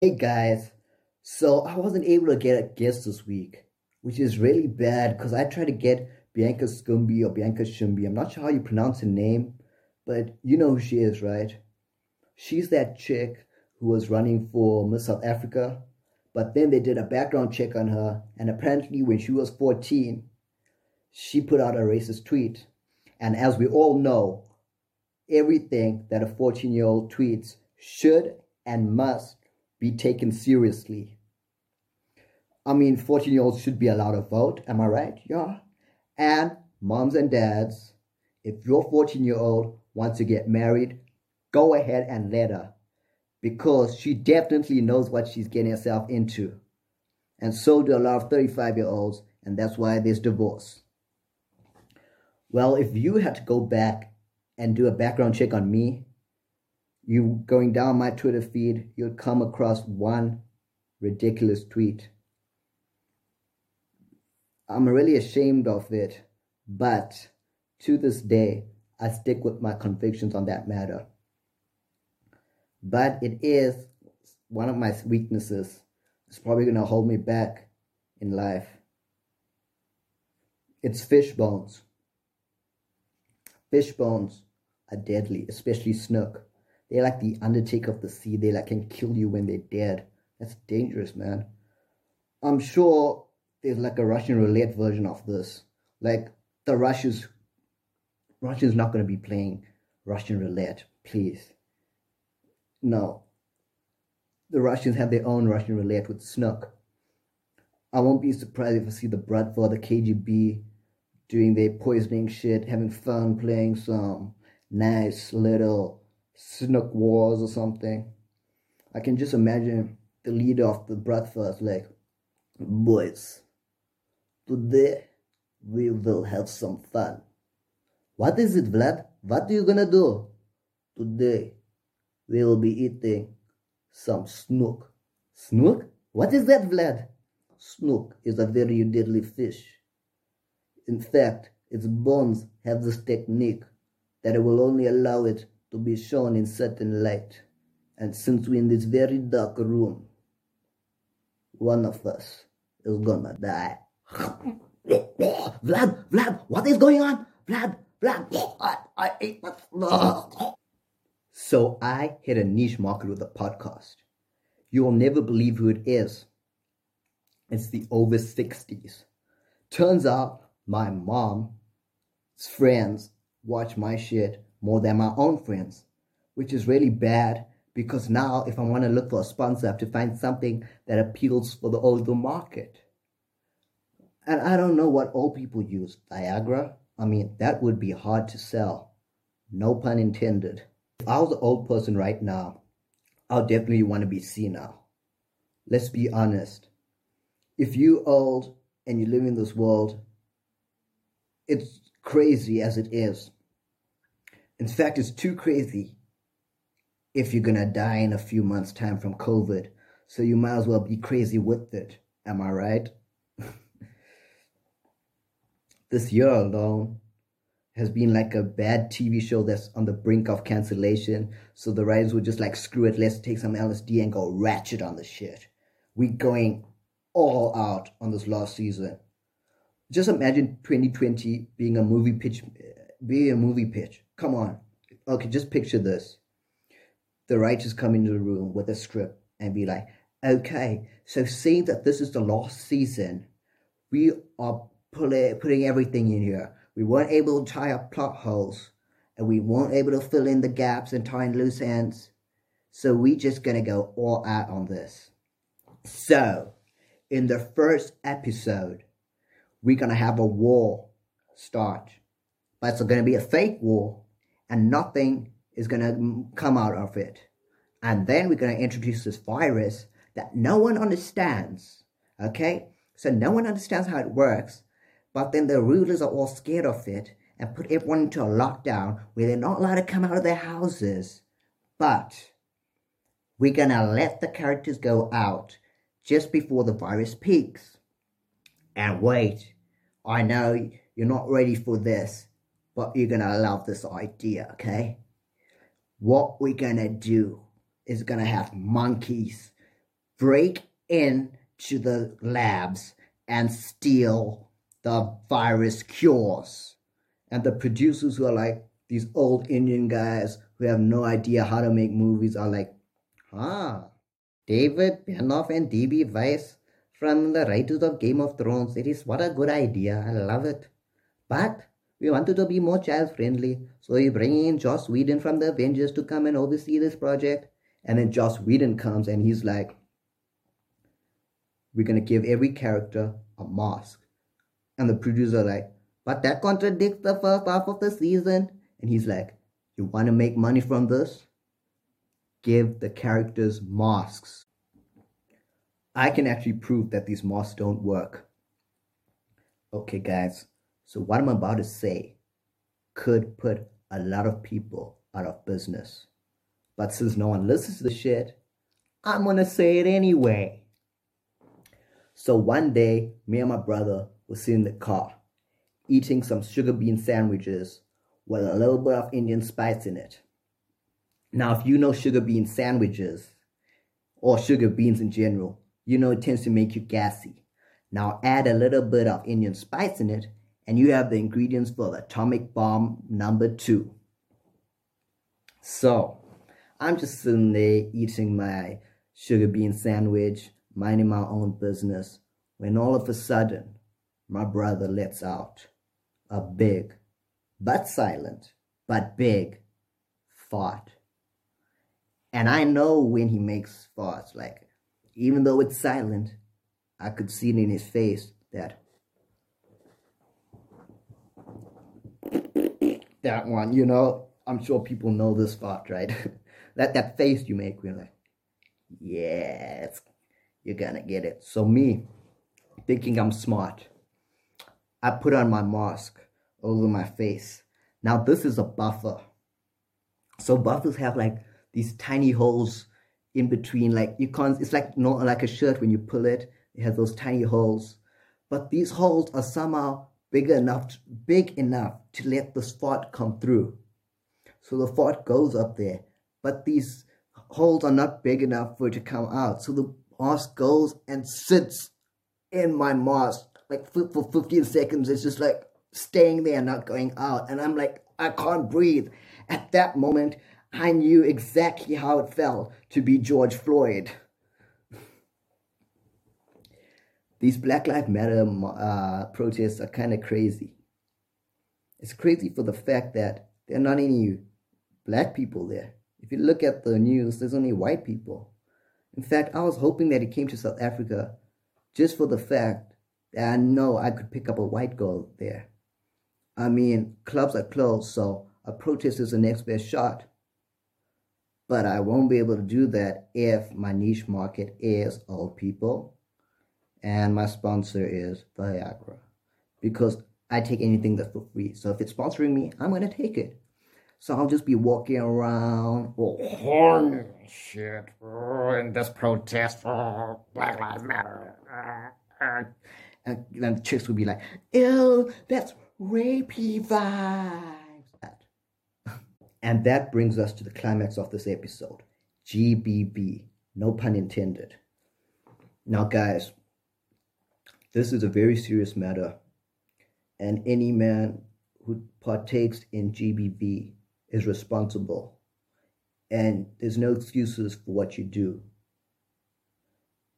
Hey guys, so I wasn't able to get a guest this week, which is really bad because I tried to get Bianca Scumby or Bianca Shumbi. I'm not sure how you pronounce her name, but you know who she is, right? She's that chick who was running for Miss South Africa, but then they did a background check on her, and apparently when she was 14, she put out a racist tweet. And as we all know, everything that a 14 year old tweets should and must be taken seriously. I mean, 14 year olds should be allowed to vote, am I right? Yeah. And moms and dads, if your 14 year old wants to get married, go ahead and let her because she definitely knows what she's getting herself into. And so do a lot of 35 year olds, and that's why there's divorce. Well, if you had to go back and do a background check on me, you going down my Twitter feed, you'll come across one ridiculous tweet. I'm really ashamed of it, but to this day, I stick with my convictions on that matter. But it is one of my weaknesses. It's probably going to hold me back in life. It's fish bones. Fish bones are deadly, especially snoek. They're like the undertaker of the sea. They like can kill you when they're dead. That's dangerous, man. I'm sure there's like a Russian roulette version of this. Like the Russians, Russians not going to be playing Russian roulette, please. No. The Russians have their own Russian roulette with snoek. I won't be surprised if I see the Bratva, the KGB doing their poisoning shit, having fun playing some nice little snoek wars or something. I can just imagine the leader of the Bratvas like, boys, today we will have some fun. What is it, Vlad? What are you gonna do? Today we will be eating some snoek. Snoek? What is that, Vlad? Snoek is a very deadly fish. In fact, its bones have this technique that it will only allow it to be shown in certain light. And since we're in this very dark room, one of us is gonna die. Vlad, Vlad, what is going on? Vlad, Vlad, I, I ate. So I hit a niche market with a podcast. You will never believe who it is. It's the over 60s. Turns out my mom's friends watch my shit more than my own friends, which is really bad because now if I want to look for a sponsor, I have to find something that appeals for the older market. And I don't know what old people use. Viagra? I mean, that would be hard to sell. No pun intended. If I was an old person right now, I'll definitely want to be senile. Let's be honest. If you old and you live in this world, it's crazy as it is. In fact, it's too crazy if you're gonna die in a few months' time from COVID. So you might as well be crazy with it. Am I right? this year alone has been like a bad TV show that's on the brink of cancellation. So the writers were just like, screw it, let's take some LSD and go ratchet on the shit. We're going all out on this last season. Just imagine 2020 being a movie pitch, being a movie pitch. Come on. Okay, just picture this. The writers come into the room with a script and be like, okay, so seeing that this is the last season, we are putting everything in here. We weren't able to tie up plot holes, and we weren't able to fill in the gaps and tie in loose ends. So we just gonna go all out on this. So, in the first episode, we're gonna have a war start, but it's gonna be a fake war and nothing is going to come out of it. And then we're going to introduce this virus that no one understands. Okay? So no one understands how it works, but then the rulers are all scared of it and put everyone into a lockdown where they're not allowed to come out of their houses. But we're going to let the characters go out just before the virus peaks. And wait, I know you're not ready for this, but you're gonna love this idea, okay? What we're gonna do is gonna have monkeys break into the labs and steal the virus cures. And the producers who are like these old Indian guys who have no idea how to make movies are like, ah, David Benioff and D.B. Weiss from the writers of Game of Thrones. It is what a good idea. I love it. But we wanted to be more child friendly, so we bring in Joss Whedon from the Avengers to come and oversee this project. And then Joss Whedon comes and he's like, we're to give every character a mask. And the producer like, but that contradicts the first half of the season. And he's like, you want to make money from this? Give the characters masks. I can actually prove that these masks don't work. Okay, guys, so what I'm about to say could put a lot of people out of business. But since no one listens to the shit, I'm gonna say it anyway. So one day, me and my brother were sitting in the car, eating some sugar bean sandwiches with a little bit of Indian spice in it. Now, if you know sugar bean sandwiches, or sugar beans in general, you know it tends to make you gassy. Now add a little bit of Indian spice in it, and you have the ingredients for the atomic bomb number two. So, I'm just sitting there eating my sugar bean sandwich, minding my own business, when all of a sudden, my brother lets out a big, but silent, but big fart. And I know when he makes farts, like, even though it's silent, I could see it in his face that that one, you know, I'm sure people know this fart, right? that that face you make when like, yes, you're gonna get it. So me, thinking I'm smart, I put on my mask over my face. Now this is a buffer. So buffers have like these tiny holes in between, like you can't, it's like not like a shirt when you pull it, it has those tiny holes. But these holes are somehow big enough, big enough to let the fart come through. So the fart goes up there, but these holes are not big enough for it to come out. So the mask goes and sits in my mask like for 15 seconds. It's just like staying there, not going out. And I'm like, I can't breathe. At that moment, I knew exactly how it felt to be George Floyd. These Black Lives Matter uh, protests are kind of crazy. It's crazy for the fact that there are not any black people there. If you look at the news, there's only white people. In fact, I was hoping that he came to South Africa just for the fact that I know I could pick up a white girl there. I mean, clubs are closed, so a protest is the next best shot. But I won't be able to do that if my niche market is old people and my sponsor is Viagra. Because I take anything that's for free. So if it's sponsoring me, I'm to take it. So I'll just be walking around, oh, horny shit, oh, in this protest for Black Lives Matter. Uh, uh, and then the chicks would be like, ew, that's rapey vibes. And that brings us to the climax of this episode GBV. no pun intended. Now, guys, this is a very serious matter, and any man who partakes in GBV is responsible, and there's no excuses for what you do.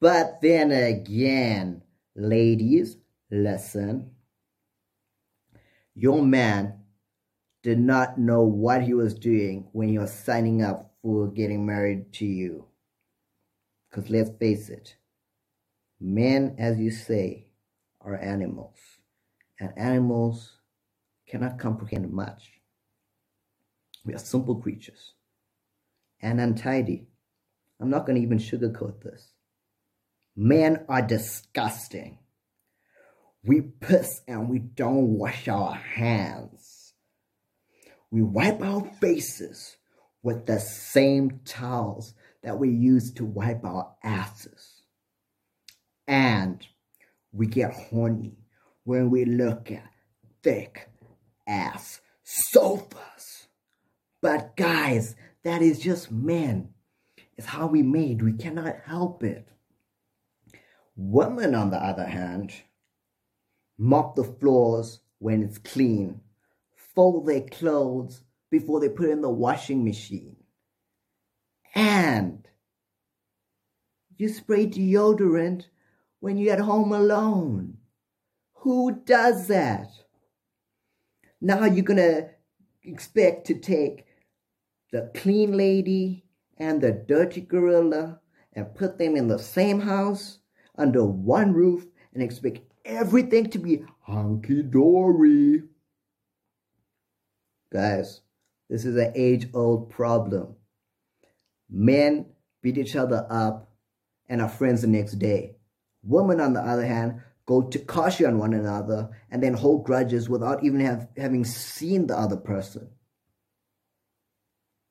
But then again, ladies, listen. Your man did not know what he was doing when he was signing up for getting married to you. Because let's face it, men, as you say, are animals, and animals cannot comprehend much. We are simple creatures and untidy. I'm not going to even sugarcoat this. Men are disgusting. We piss and we don't wash our hands. We wipe our faces with the same towels that we use to wipe our asses. And we get horny when we look at thick ass sofas. But guys, that is just men. It's how we made. We cannot help it. Women, on the other hand, mop the floors when it's clean, fold their clothes before they put in the washing machine, and you spray deodorant when you're at home alone. Who does that? Now you're gonna expect to take the clean lady and the dirty gorilla and put them in the same house under one roof and expect everything to be hunky dory. Guys, this is an age old problem. Men beat each other up and are friends the next day. Women, on the other hand, go to Kashi on one another and then hold grudges without even have, having seen the other person.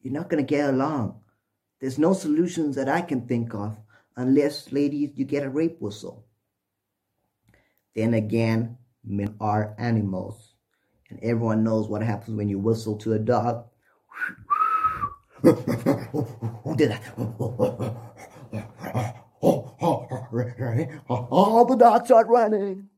You're not going to get along. There's no solutions that I can think of unless, ladies, you get a rape whistle. Then again, men are animals. And everyone knows what happens when you whistle to a dog. Who did that? All the dogs are running.